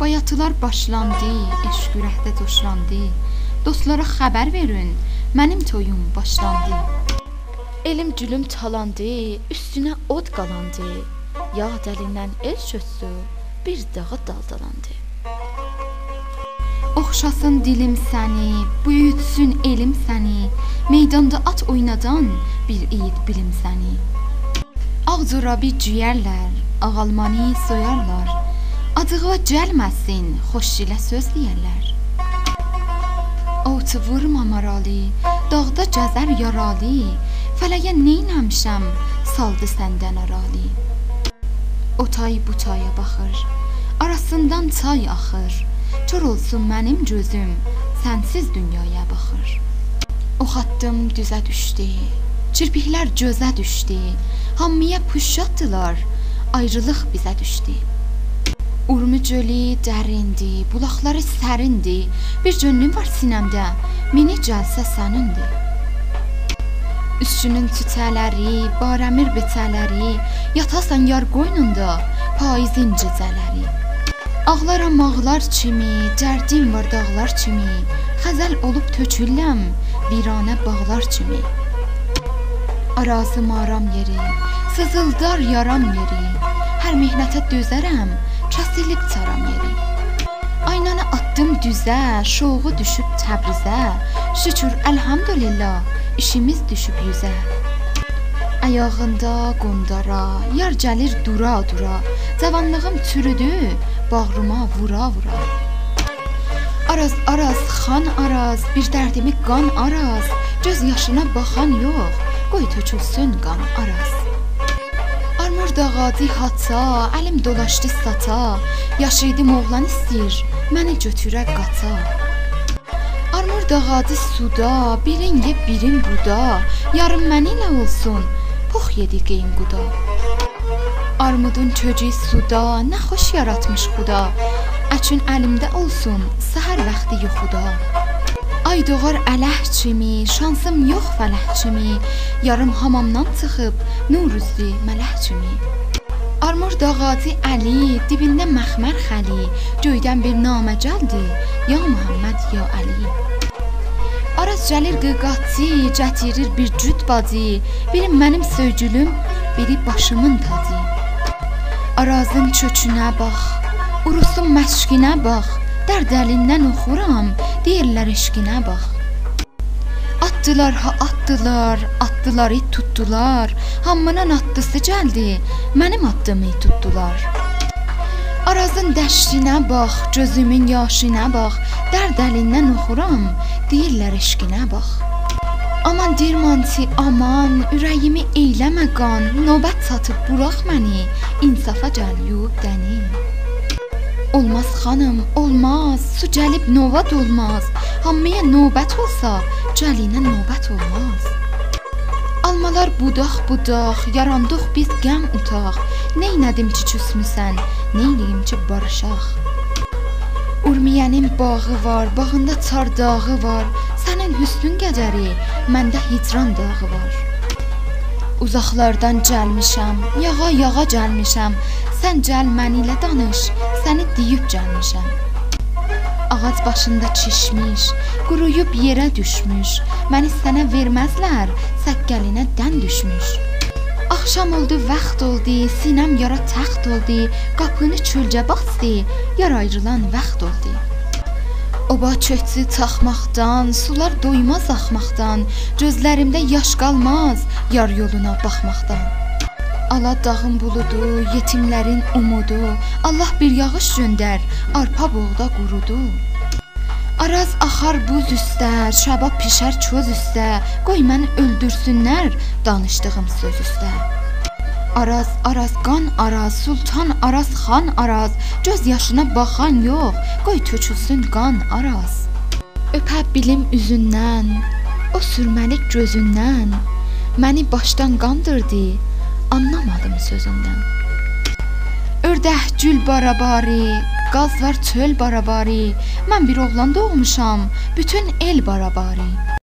Bayatılar başlandı, eşq ürəkdə coşlandı. Dostlara xəbər verin, mənim toyum başlandı. Elim gülüm talandı, üstünə od qalandı. Yağ dəlindən el çötsü, bir dağa daldalandı. Oxşasın dilim səni, büyütsün elim səni. Meydanda at oynadan bir yiğit bilim səni. Ağzurabi ciyərlər, ağalmani soyarlar. Acığa gəlməsin, xoş ilə söz deyərlər. Otu vurma maralı, dağda gəzər yaralı. Fələyə neynəmişəm, saldı səndən aralı. O tay bu taya baxır, arasından çay axır. Kör olsun mənim gözüm, sənsiz dünyaya baxır. Ox atdım düzə düşdü. Çirpiklər gözə düşdü. Hamıya puşatdılar. Ayrılıq bizə düşdü. Urmu gölü dərindi, bulaqları sərindi. Bir könlüm var sinəmdə, məni gəlsə sənindir. Üstünün tütələri, barəmir betələri, yatasan yar qoynunda, payızın cizələri. Ağlaram ağlar kimi, dərdim var dağlar kimi, xəzəl olub tökülləm, viranə bağlar kimi. Arazım aram yeri, sızıldar yaram yeri, hər mehnətə dözərəm, kəsilib çaram yeri. Aynanı atdım düzə, şoğu düşüb Təbrizə. Şükür, elhamdülillah, işimiz düşüb yüzə. Ayağında qondara, yar gəlir dura-dura. Cavanlığım çürüdü, bağrıma vura-vura. Araz, araz, xan araz, bir dərdimi qan araz. Göz yaşına baxan yox, qoy tökülsün qan araz. Armud ağacı hata, əlim dolaşdı sata. Yaşaydım oğlan istəyir, məni götürə qata. Armud ağacı suda, birin ye, birin buda. Yarım mənimlə olsun, pox yedi qeyin quda. Armudun köcü suda, nə xoş yaratmış xuda. Əçün əlimdə olsun, səhər vaxtı yuxuda. Ay doğar ələh kimi, şansım yox fələh kimi. Yarım hamamdan çıxıb nur üzlü mələh kimi. Armur dağacı Əli, dibində məxmər xəli, göydən bir namə gəldi, ya Muhammed, ya Əli. Araz gəlir qıqatçı, gətirir bir cüt bacı, biri mənim söygülüm, biri başımın tacı. Arazın kökünə bax, urusun məşqinə bax, dərd əlindən oxuram, deyirlər eşqinə bax. Atdılar ha atdılar, atdılar it tutdular. Hamının atdısı gəldi, mənim addımı tutdular. Arazın dəştinə bax, gözümün yaşına bax, dərd əlindən oxuram, deyirlər eşqinə bax. Aman dirmançı, aman, ürəyimi eyləmə qan, növbət çatıb burax məni, insafa gəl yuyub dənim. Olmaz xanım, olmaz. Su gəlib növbət olmaz. Hamıya növbət olsa, gəlinə növbət olmaz. Almalar budaq-budaq, yarandıq biz qəm utaq. Neynədim ki küsmüsən, neyləyim ki barışaq. Urmiyənin bağı var, bağında çar dağı var. Sənin hüsnün qədəri, məndə hicran dağı var. Uzaqlardan gəlmişəm, yağa-yağa gəlmişəm. Sən gəl məni ilə danış, səni deyib gəlmişəm. Ağac başında çişmiş, quruyub yerə düşmüş. Məni sənə verməzlər, səqqəlinə dən düşmüş. Axşam oldu, vaxt oldu, sinəm yara təxt oldu, qapını çölcə basdı, yar ayrılan vaxt oldu. Oba çökçü çaxmaqdan, sular doymaz axmaqdan, gözlərimdə yaş qalmaz yar yoluna baxmaqdan. Ala dağın buludu, yetimlərin umudu, Allah bir yağış göndər, arpa buğda qurudu. Araz axar buz üstə, şaba pişər çöz üstə, qoy məni öldürsünlər danışdığım söz üstə. Araz, Araz, qan Araz, Sultan Araz, xan Araz, göz yaşına baxan yox, qoy tökülsün qan Araz. Öpə bilim üzündən, o sürməlik gözündən, məni başdan qandırdı, anlamadım sözündən. Ördək gül barabari, qaz var çöl barabari, mən bir oğlan doğmuşam, bütün el barabari.